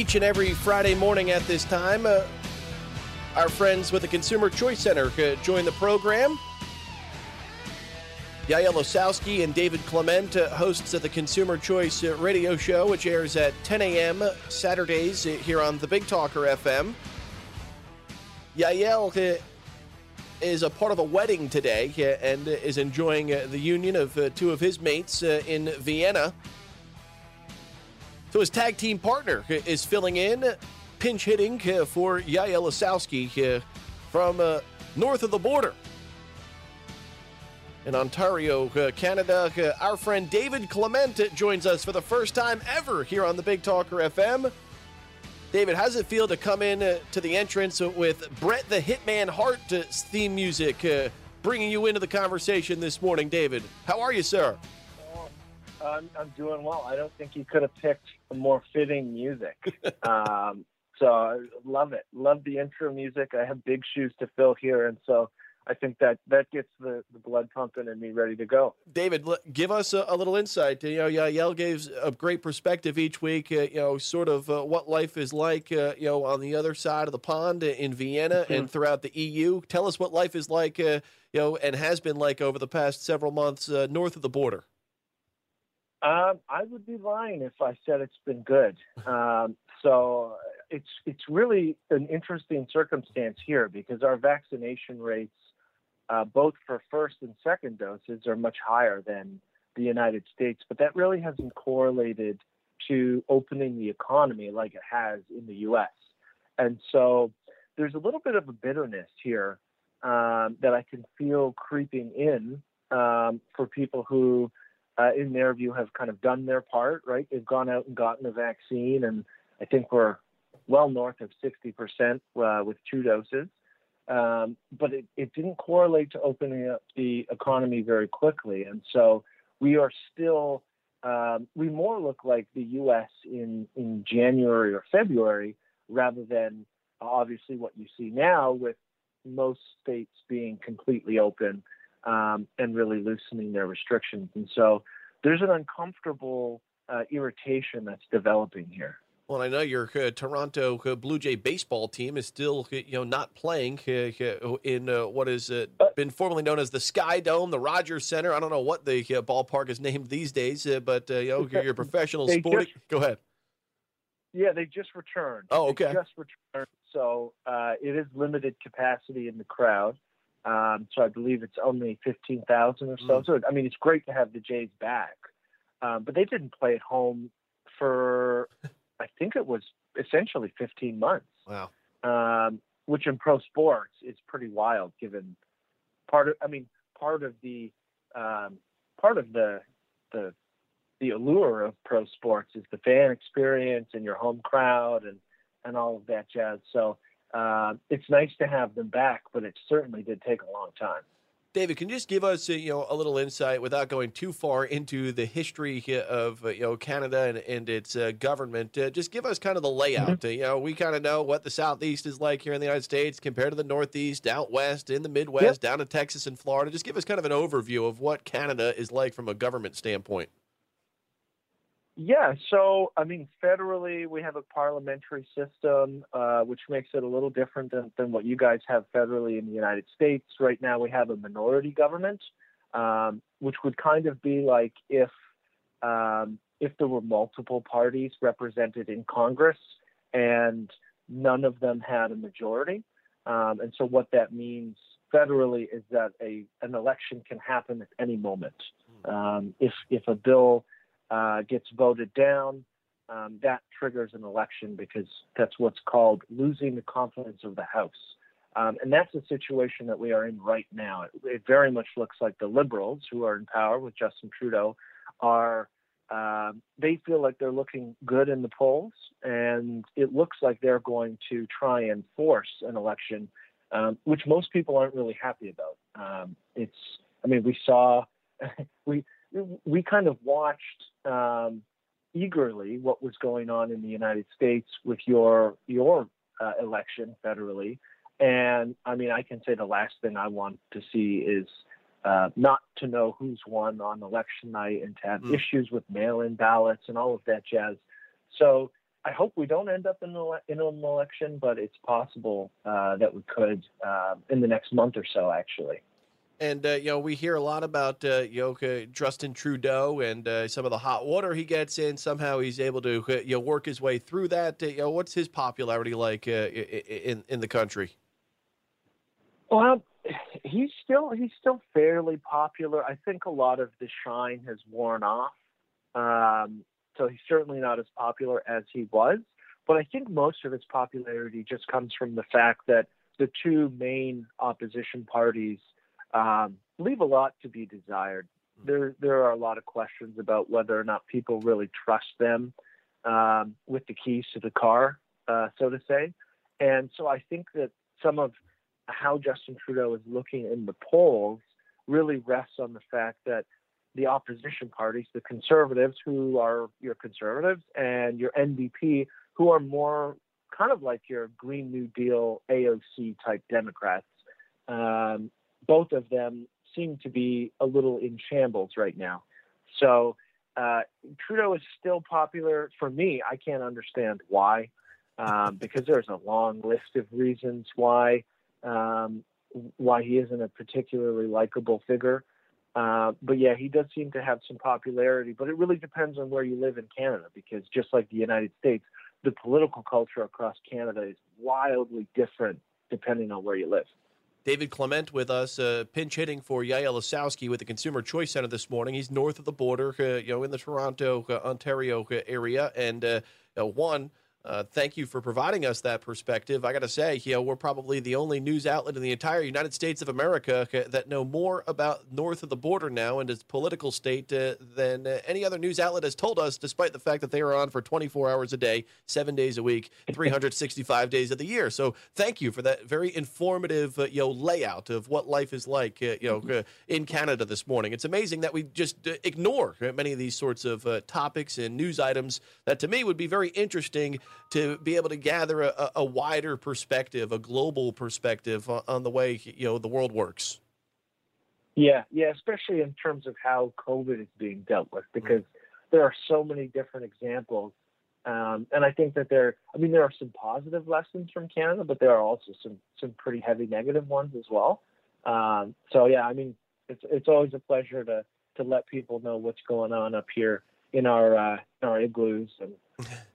each and every Friday morning at this time. Uh, our friends with the Consumer Choice Center uh, join the program. Yael Ossowski and David Clement, uh, hosts of the Consumer Choice uh, radio show, which airs at 10 a.m. Saturdays here on the Big Talker FM. Yael uh, is a part of a wedding today uh, and is enjoying uh, the union of uh, two of his mates in Vienna. So his tag team partner is filling in, pinch hitting uh, for Yael Ossowski uh, from uh, north of the border. In Ontario, Canada, our friend David Clement joins us for the first time ever here on the Big Talker FM. David, how's it feel to come in to the entrance with Brett the Hitman Hart theme music, bringing you into the conversation this morning, David? How are you, sir? I'm, I'm doing well. I don't think you could have picked more fitting music. um, so I love it. Love the intro music. I have big shoes to fill here, and so I think that that gets the, the blood pumping and me ready to go. David, l- give us a, a little insight. You know, Yael gives a great perspective each week. Uh, you know, sort of uh, what life is like. Uh, you know, on the other side of the pond in Vienna Mm-hmm. and throughout the EU. Tell us what life is like. Uh, you know, and has been like over the past several months uh, north of the border. Um, I would be lying if I said it's been good. Um, so it's it's really an interesting circumstance here because our vaccination rates, uh, both for first and second doses, are much higher than the United States. But that really hasn't correlated to opening the economy like it has in the U.S. And so there's a little bit of a bitterness here um, that I can feel creeping in um, for people who uh, in their view, have kind of done their part, right? They've gone out and gotten a vaccine, and I think we're well north of 60% uh, with two doses. Um, but it, it didn't correlate to opening up the economy very quickly. And so we are still, um, we more look like the U.S. in, in January or February rather than obviously what you see now with most states being completely open um, and really loosening their restrictions. And so there's an uncomfortable uh, irritation that's developing here. Well, I know your uh, Toronto uh, Blue Jay baseball team is still, uh, you know, not playing uh, uh, in uh, what has uh, been formerly known as the Sky Dome, the Rogers Center. I don't know what the uh, ballpark is named these days, uh, but uh, you know, your, your professional They sporting. just- Go ahead. Yeah, they just returned. Oh, They okay. just returned. So uh, it is limited capacity in the crowd. Um, so I believe it's only 15,000 or so. Mm. So, I mean, it's great to have the Jays back. Um, but they didn't play at home for, I think it was essentially 15 months. Wow. um, which in pro sports is pretty wild given part of I mean part of the um, part of the the the allure of pro sports is the fan experience and your home crowd and and all of that jazz. So uh, it's nice to have them back, but it certainly did take a long time. David, can you just give us, uh, you know, a little insight without going too far into the history of, uh, you know, Canada and, and its uh, government? Uh, just give us kind of the layout. Uh, you know, we kind of know what the Southeast is like here in the United States compared to the Northeast, out west, in the Midwest, Yep. down to Texas and Florida. Just give us kind of an overview of what Canada is like from a government standpoint. Yeah, so I mean, federally, we have a parliamentary system, uh, which makes it a little different than, than what you guys have federally in the United States. Right now, we have a minority government, um, which would kind of be like if um, if there were multiple parties represented in Congress and none of them had a majority. Um, and so, what that means federally is that a an election can happen at any moment. Um, if if a bill uh, gets voted down, um, that triggers an election because that's what's called losing the confidence of the House. Um, and that's the situation that we are in right now. It, it very much looks like the Liberals, who are in power with Justin Trudeau, are um, they feel like they're looking good in the polls, and it looks like they're going to try and force an election, um, which most people aren't really happy about. Um, it's, I mean, we saw, we we kind of watched um, eagerly what was going on in the United States with your your uh, election federally, and I mean, I can say the last thing I want to see is uh, not to know who's won on election night and to have Mm. issues with mail-in ballots and all of that jazz. So I hope we don't end up in, the, in an election, but it's possible uh, that we could uh, in the next month or so, actually. And uh, you know, we hear a lot about uh, you know Justin Trudeau and uh, some of the hot water he gets in. Somehow he's able to uh, you know work his way through that. Uh, you know, what's his popularity like uh, in in the country? Well, he's still he's still fairly popular. I think a lot of the shine has worn off. Um, so he's certainly not as popular as he was. But I think most of his popularity just comes from the fact that the two main opposition parties um, leave a lot to be desired. There, there are a lot of questions about whether or not people really trust them um, with the keys to the car, uh, so to say. And so I think that some of how Justin Trudeau is looking in the polls really rests on the fact that the opposition parties, the conservatives, who are your conservatives, and your NDP, who are more kind of like your Green New Deal AOC type Democrats, um, both of them seem to be a little in shambles right now. So uh, Trudeau is still popular. For me, I can't understand why, um, because there's a long list of reasons why um, why he isn't a particularly likable figure. Uh, but yeah, he does seem to have some popularity. But it really depends on where you live in Canada, because just like the United States, the political culture across Canada is wildly different depending on where you live. David Clement with us, uh, pinch hitting for Yael Lisowski with the Consumer Choice Center this morning. He's north of the border, uh, you know, in the Toronto, uh, Ontario uh, area, and uh, one uh, thank you for providing us that perspective. I got to say, you know, we're probably the only news outlet in the entire United States of America that know more about north of the border now and its political state uh, than uh, any other news outlet has told us, despite the fact that they are on for 24 hours a day, seven days a week, 365 days of the year. So, thank you for that very informative, uh, you know, layout of what life is like, uh, you know, uh, in Canada this morning. It's amazing that we just ignore many of these sorts of topics and news items that, to me, would be very interesting to be able to gather a, a wider perspective, a global perspective on, on the way you know the world works. Yeah, yeah, especially in terms of how COVID is being dealt with, because there are so many different examples. Um, and I think that there, I mean, there are some positive lessons from Canada, but there are also some some pretty heavy negative ones as well. Um, so yeah, I mean, it's it's always a pleasure to to let people know what's going on up here in our uh, in our igloos and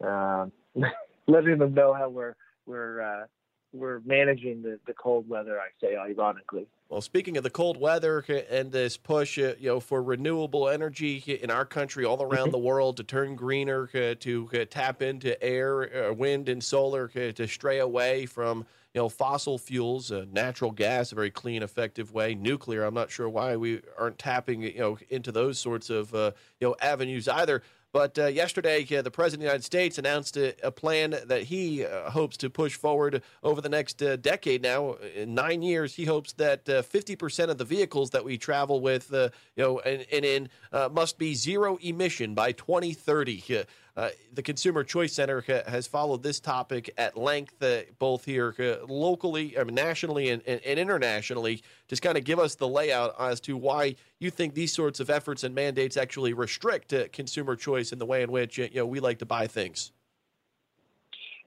um, letting them know how we're we're uh, we're managing the, the cold weather. I say ironically. Well, speaking of the cold weather and this push, uh, you know, for renewable energy in our country, all around the world, to turn greener, uh, to uh, tap into air, uh, wind, and solar, uh, to stray away from you know fossil fuels, natural gas, a very clean, effective way. Nuclear, I'm not sure why we aren't tapping you know into those sorts of you know avenues either. But uh, yesterday, uh, the President of the United States announced a, a plan that he uh, hopes to push forward over the next uh, decade now. In nine years, he hopes that 50% uh, of the vehicles that we travel with, uh, you know, and, and in must be zero emission by 2030. Uh, the Consumer Choice Center has followed this topic at length, uh, both here uh, locally, I mean, nationally, and, and, and internationally. Just kind of give us the layout as to why you think these sorts of efforts and mandates actually restrict uh, consumer choice in the way in which you know we like to buy things.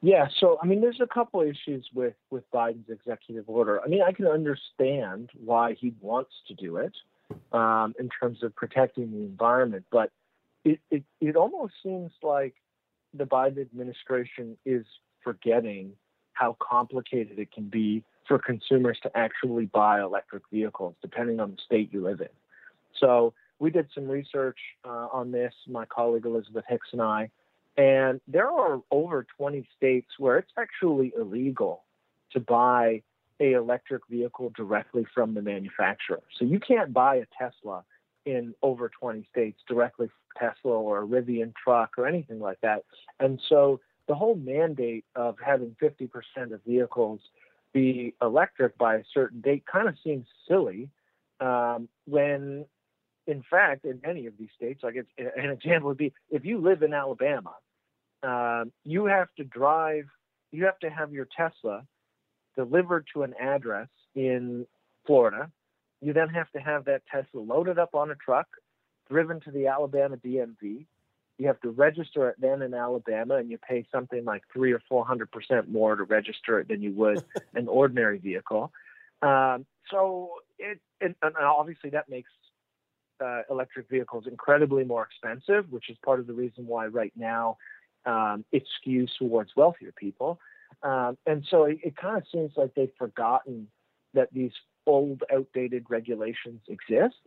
Yeah, so I mean, there's a couple issues with with Biden's executive order. I mean, I can understand why he wants to do it um, in terms of protecting the environment, but it, it, it almost seems like the Biden administration is forgetting how complicated it can be for consumers to actually buy electric vehicles, depending on the state you live in. So we did some research uh, on this, my colleague Elizabeth Hicks and I, and there are over 20 states where it's actually illegal to buy a electric vehicle directly from the manufacturer. So you can't buy a Tesla in over 20 states directly from Tesla or a Rivian truck or anything like that. And so the whole mandate of having 50% of vehicles be electric by a certain date kind of seems silly um, when in fact in many of these states like an example would be if you live in alabama um, you have to drive you have to have your tesla delivered to an address in florida you then have to have that Tesla loaded up on a truck, driven to the Alabama DMV, you have to register it then in Alabama, and you pay something like three or four hundred percent more to register it than you would an ordinary vehicle. Um, so it, it, and obviously that makes uh, electric vehicles incredibly more expensive, which is part of the reason why right now um, it skews towards wealthier people. Um, and so it, it kind of seems like they've forgotten that these old, outdated regulations exist.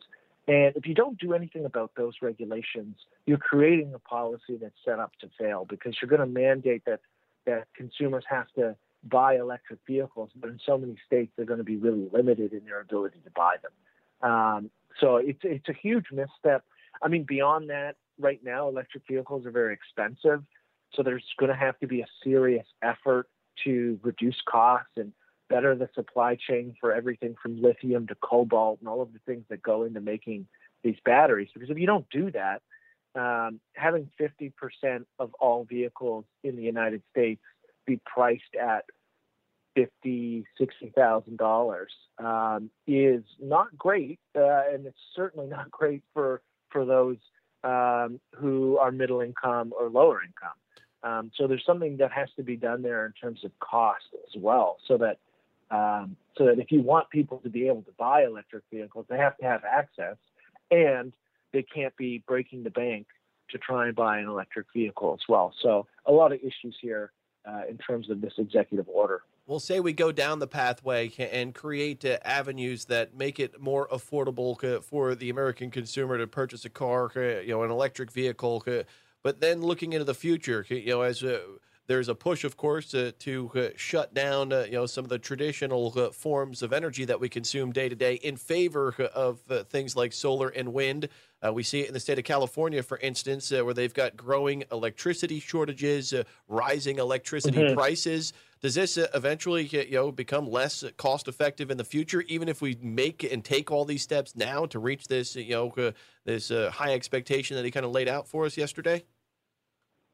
And if you don't do anything about those regulations, you're creating a policy that's set up to fail because you're going to mandate that that consumers have to buy electric vehicles, but in so many states they're going to be really limited in their ability to buy them. Um, so it's it's a huge misstep. I mean, beyond that, right now electric vehicles are very expensive, so there's going to have to be a serious effort to reduce costs and better the supply chain for everything from lithium to cobalt and all of the things that go into making these batteries. Because if you don't do that, um, having 50% of all vehicles in the United States be priced at fifty, sixty thousand dollars um, is not great, uh, and it's certainly not great for for those um, who are middle income or lower income. Um, so there's something that has to be done there in terms of cost as well, so that um, so that if you want people to be able to buy electric vehicles, they have to have access, and they can't be breaking the bank to try and buy an electric vehicle as well. So a lot of issues here uh, in terms of this executive order. We'll say we go down the pathway and create uh, avenues that make it more affordable for the American consumer to purchase a car, uh, you know, an electric vehicle. Uh, but then looking into the future, you know, as uh, there's a push, of course, uh, to uh, shut down, uh, you know, some of the traditional uh, forms of energy that we consume day to day in favor of uh, things like solar and wind. Uh, we see it in the state of California, for instance, where they've got growing electricity shortages, rising electricity mm-hmm. prices. Does this eventually, you know, become less cost effective in the future, even if we make and take all these steps now to reach this, you know, this high expectation that he kind of laid out for us yesterday?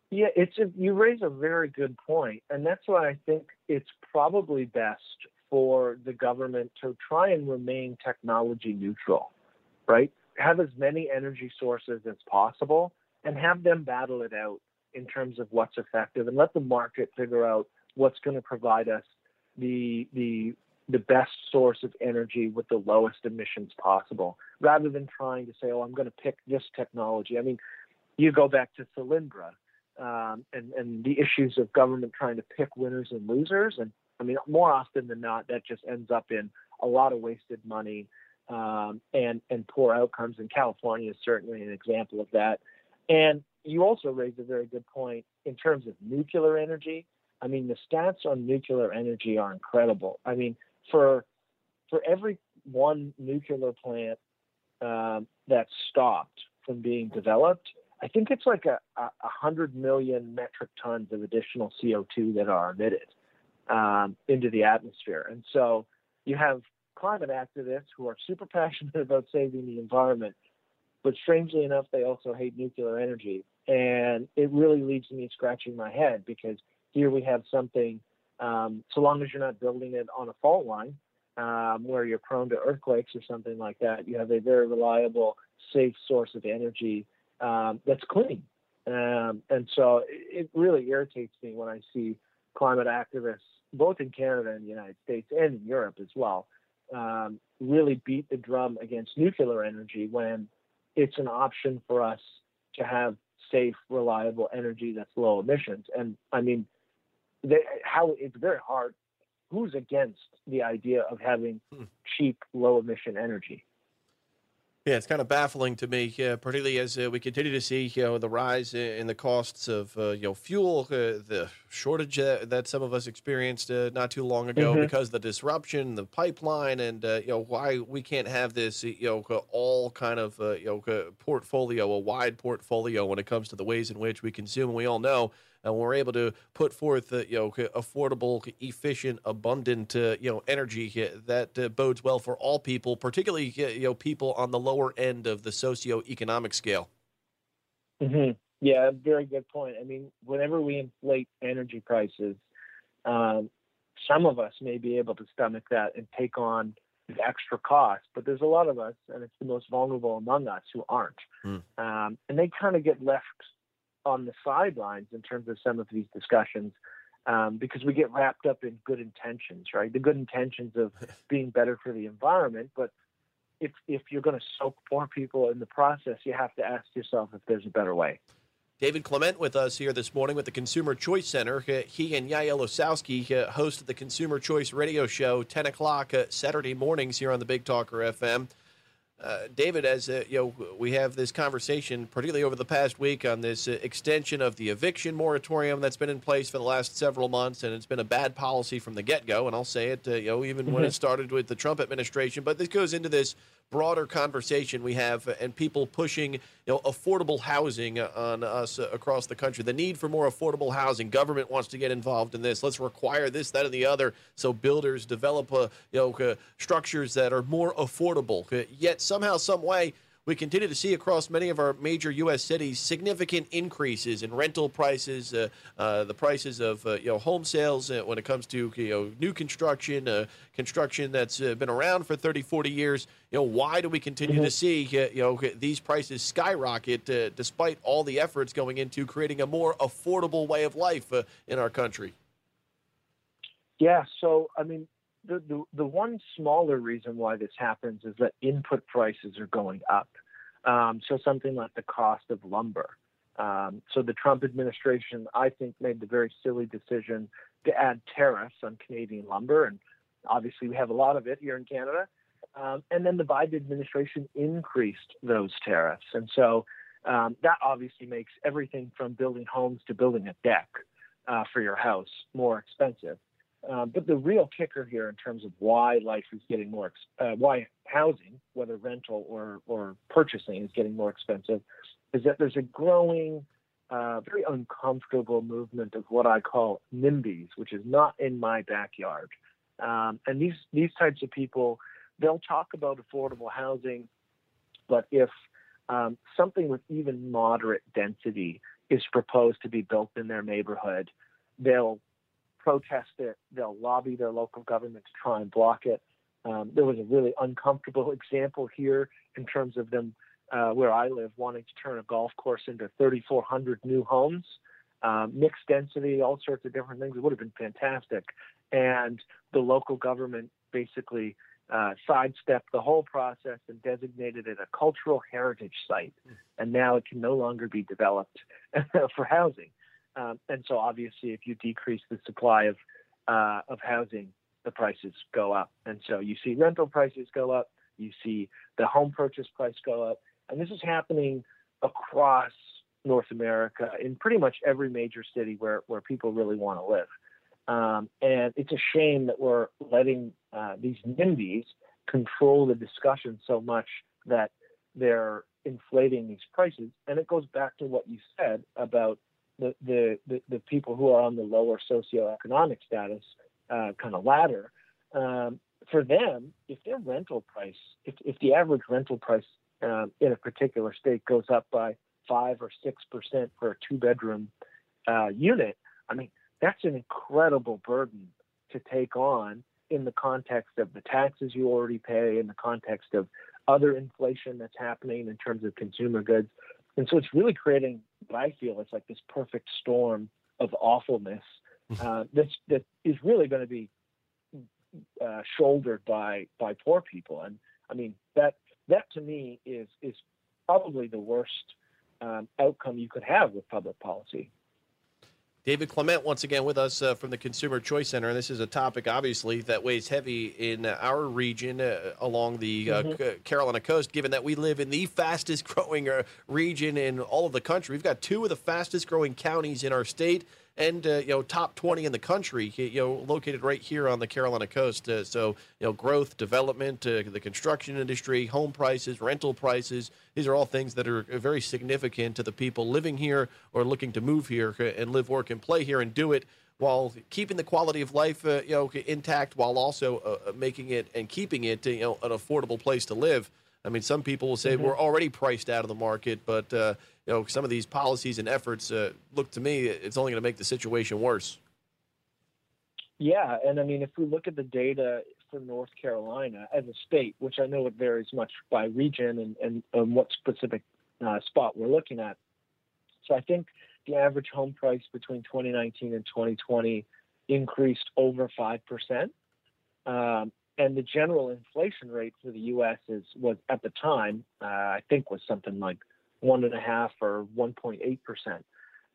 Yeah, it's a, you raise a very good point, and that's why I think it's probably best for the government to try and remain technology neutral, right? Have as many energy sources as possible and have them battle it out in terms of what's effective and let the market figure out what's going to provide us the the the best source of energy with the lowest emissions possible rather than trying to say oh i'm going to pick this technology i mean you go back to Solyndra um, and and the issues of government trying to pick winners and losers. And I mean, more often than not, that just ends up in a lot of wasted money um, and and poor outcomes. And California is certainly an example of that. And you also raised a very good point in terms of nuclear energy. I mean, the stats on nuclear energy are incredible. I mean, for for every one nuclear plant um, that's stopped from being developed, I think it's like a, a, hundred million metric tons of additional CO2 that are emitted um, into the atmosphere. And so you have climate activists who are super passionate about saving the environment, but strangely enough, they also hate nuclear energy. And it really leaves me scratching my head because here we have something, um, so long as you're not building it on a fault line um, where you're prone to earthquakes or something like that, you have a very reliable, safe source of energy um, that's clean. Um, and so it, really irritates me when I see climate activists, both in Canada and the United States and in Europe as well, um, really beat the drum against nuclear energy when it's an option for us to have safe, reliable energy that's low emissions. And I mean, they, how it's very hard. Who's against the idea of having hmm. cheap, low emission energy? Yeah, it's kind of baffling to me, uh, particularly as uh, we continue to see you know the rise in the costs of uh, you know fuel, uh, the shortage that some of us experienced uh, not too long ago mm-hmm. because the disruption, the pipeline, and uh, you know why we can't have this you know all kind of you know portfolio, a wide portfolio when it comes to the ways in which we consume. We all know and we're able to put forth uh, you know affordable, efficient, abundant uh, you know energy that uh, bodes well for all people, particularly you know people on the lower end of the socioeconomic scale. Mm-hmm. Yeah, very good point. I mean, whenever we inflate energy prices, um, some of us may be able to stomach that and take on the extra cost, but there's a lot of us, and it's the most vulnerable among us who aren't. Mm. Um, and they kind of get left on the sidelines in terms of some of these discussions um, because we get wrapped up in good intentions, right? The good intentions of being better for the environment, but if if you're going to soak more people in the process, you have to ask yourself if there's a better way. David Clement with us here this morning with the Consumer Choice Center. He and Yael Ossowski uh, host the Consumer Choice Radio Show, 10 o'clock uh, Saturday mornings here on the Big Talker FM. Uh, David, as uh, you know, we have this conversation, particularly over the past week, on this uh, extension of the eviction moratorium that's been in place for the last several months, and it's been a bad policy from the get-go. And I'll say it, uh, you know, even mm-hmm. when it mm-hmm. started with the Trump administration. But this goes into this broader conversation we have and people pushing you know affordable housing on us across the country. The need for more affordable housing. Government wants to get involved in this. Let's require this that and the other so builders develop uh, you know uh, structures that are more affordable. Uh, yet somehow some way we continue to see across many of our major U.S. cities significant increases in rental prices, uh, uh, the prices of uh, you know home sales uh, when it comes to you know new construction, uh, construction that's uh, been around for 30, 40 years. You know why do we continue mm-hmm. to see you know these prices skyrocket despite all the efforts going into creating a more affordable way of life in our country? Yeah, so I mean, the, the, one smaller reason why this happens is that input prices are going up. Um, so something like the cost of lumber. Um, so the Trump administration, I think, made the very silly decision to add tariffs on Canadian lumber, and obviously we have a lot of it here in Canada. Um, and then the Biden administration increased those tariffs, and so um, that obviously makes everything from building homes to building a deck uh, for your house more expensive. Uh, but the real kicker here in terms of why life is getting more, uh, why housing, whether rental or, or purchasing, is getting more expensive, is that there's a growing, uh, very uncomfortable movement of what I call NIMBYs, which is not in my backyard. Um, and these these types of people, they'll talk about affordable housing, but if um, something with even moderate density is proposed to be built in their neighborhood, they'll protest it. They'll lobby their local government to try and block it. Um, there was a really uncomfortable example here in terms of them uh, where I live wanting to turn a golf course into 3,400 new homes, um, mixed density, all sorts of different things. It would have been fantastic. And the local government basically uh, sidestepped the whole process and designated it a cultural heritage site. Hmm. And now it can no longer be developed for housing. Um, and so obviously, if you decrease the supply of uh, of housing, the prices go up. And so you see rental prices go up. You see the home purchase price go up. And this is happening across North America in pretty much every major city where, where people really want to live. Um, and it's a shame that we're letting uh, these NIMBYs control the discussion so much that they're inflating these prices. And it goes back to what you said about the, the, the, people who are on the lower socioeconomic status uh, kind of ladder, um, for them, if their rental price, if, if the average rental price um, in a particular state goes up by five or six percent for a two bedroom uh, unit, I mean, that's an incredible burden to take on in the context of the taxes you already pay, in the context of other inflation that's happening in terms of consumer goods. And so it's really creating what I feel it's like this perfect storm of awfulness mm-hmm. uh, that's, that is really going to be uh, shouldered by by poor people. And I mean that that to me is is probably the worst um, outcome you could have with public policy. David Clement, once again with us uh, from the Consumer Choice Center. And this is a topic, obviously, that weighs heavy in our region uh, along the uh, mm-hmm. Carolina coast, given that we live in the fastest growing uh, region in all of the country. We've got two of the fastest growing counties in our state and uh, you know top 20 in the country you know located right here on the carolina coast uh, so you know growth development uh, the construction industry home prices rental prices these are all things that are very significant to the people living here or looking to move here uh, and live work and play here and do it while keeping the quality of life uh, you know intact while also uh, making it and keeping it you know an affordable place to live I mean, some people will say mm-hmm. we're already priced out of the market, but uh, you know, some of these policies and efforts uh, look to me it's only going to make the situation worse. Yeah, and I mean, if we look at the data for North Carolina as a state, which I know it varies much by region and, and, and what specific uh, spot we're looking at. So I think the average home price between 2019 and 2020 increased over five percent, um, and the general inflation rate for the U.S. is was at the time uh, I think was something like one and a half or 1.8 percent,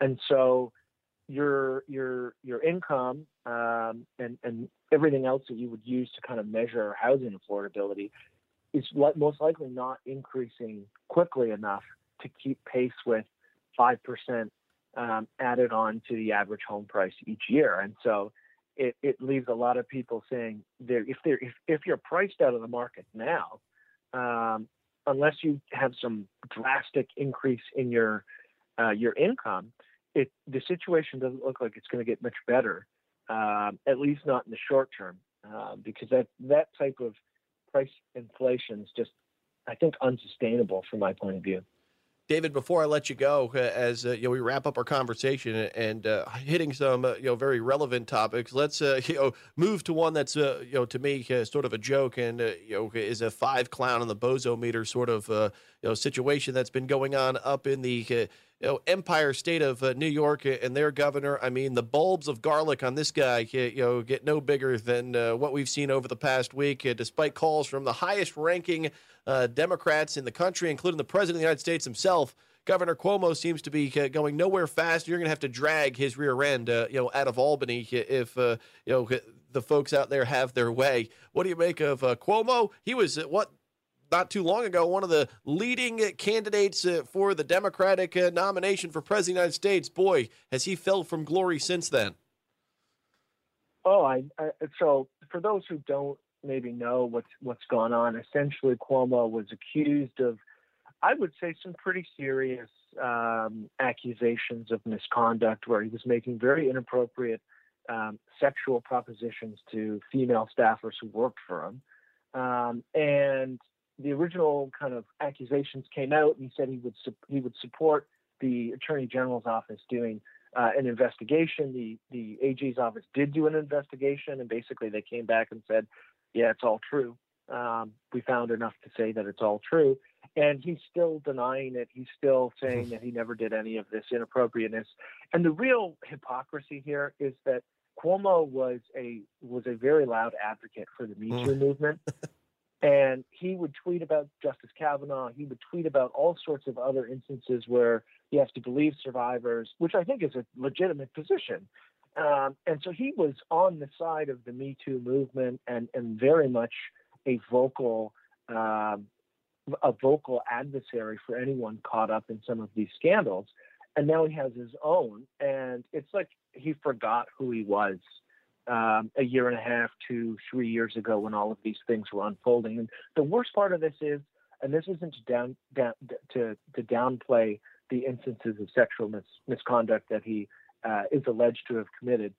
and so your your your income um, and and everything else that you would use to kind of measure housing affordability is most likely not increasing quickly enough to keep pace with five percent um, added on to the average home price each year, and so it, it leaves a lot of people saying there if they if, if you're priced out of the market now, um, unless you have some drastic increase in your uh, your income, it the situation doesn't look like it's going to get much better, um, at least not in the short term, uh, because that that type of price inflation is just, I think, unsustainable from my point of view. David, before I let you go, uh, as uh, you know, we wrap up our conversation and uh, hitting some uh, you know very relevant topics, let's uh, you know move to one that's you know to me sort of a joke and you know is a five clown on the bozo meter sort of you know situation that's been going on up in the you know Empire State of New York and their governor. I mean, the bulbs of garlic on this guy you know get no bigger than what we've seen over the past week, despite calls from the highest ranking uh, Democrats in the country, including the President of the United States himself. Governor Cuomo seems to be uh, going nowhere fast. You're going to have to drag his rear end, uh, you know, out of Albany if uh, you know the folks out there have their way. What do you make of uh, Cuomo? He was uh, what not too long ago one of the leading candidates for the Democratic nomination for president of the United States. Boy, has he fell from glory since then. Oh, I, I so for those who don't maybe know what's what's gone on. Essentially, Cuomo was accused of, I would say, some pretty serious um, accusations of misconduct, where he was making very inappropriate um, sexual propositions to female staffers who worked for him, um, and the original kind of accusations came out, and he said he would su- he would support the attorney general's office doing uh, an investigation. The the AG's office did do an investigation, and basically they came back and said yeah, it's all true. Um, we found enough to say that it's all true. And he's still denying it. He's still saying that he never did any of this inappropriateness. And the real hypocrisy here is that Cuomo was a was a very loud advocate for the Me Too mm. movement. and he would tweet about Justice Kavanaugh. He would tweet about all sorts of other instances where he has to believe survivors, which I think is a legitimate position. Um, and so he was on the side of the Me Too movement and, and very much a vocal uh, a vocal adversary for anyone caught up in some of these scandals. And now he has his own, and it's like he forgot who he was um, a year and a half, two, three years ago when all of these things were unfolding. And the worst part of this is, and this isn't to down, down to to downplay the instances of sexual mis- misconduct that he uh, is alleged to have committed,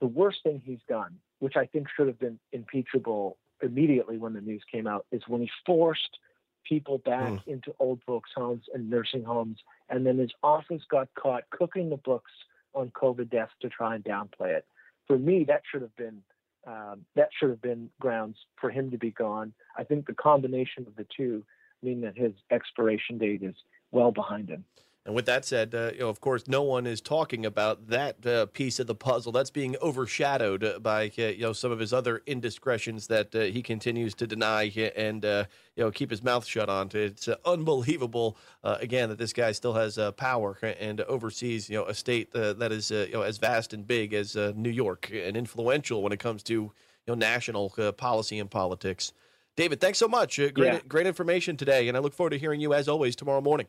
the worst thing he's done, which I think should have been impeachable immediately when the news came out, is when he forced people back mm. into old folks' homes and nursing homes, and then his office got caught cooking the books on COVID deaths to try and downplay it. For me, that should have been um, that should have been grounds for him to be gone. I think the combination of the two mean that his expiration date is well behind him. And with that said, uh, you know, of course, no one is talking about that uh, piece of the puzzle. That's being overshadowed by uh, you know some of his other indiscretions that uh, he continues to deny and uh, you know keep his mouth shut on. It's uh, unbelievable, again, that this guy still has power and oversees you know a state that is you know as vast and big as New York and influential when it comes to you know national policy and politics. David, thanks so much. great, yeah. great information today, and I look forward to hearing you as always tomorrow morning.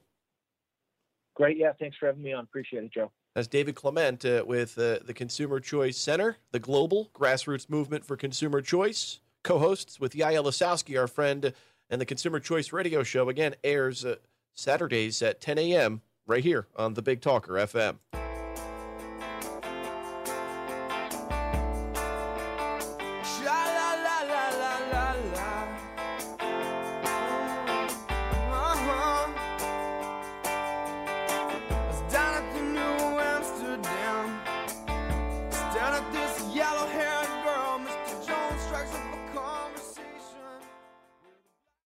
Great. Yeah. Thanks for having me on. Appreciate it, Joe. That's David Clement uh, with uh, the Consumer Choice Center, the global grassroots movement for consumer choice. Co hosts with Yael Lasowski, our friend, and the Consumer Choice Radio Show again airs uh, Saturdays at 10 a.m. right here on the Big Talker FM.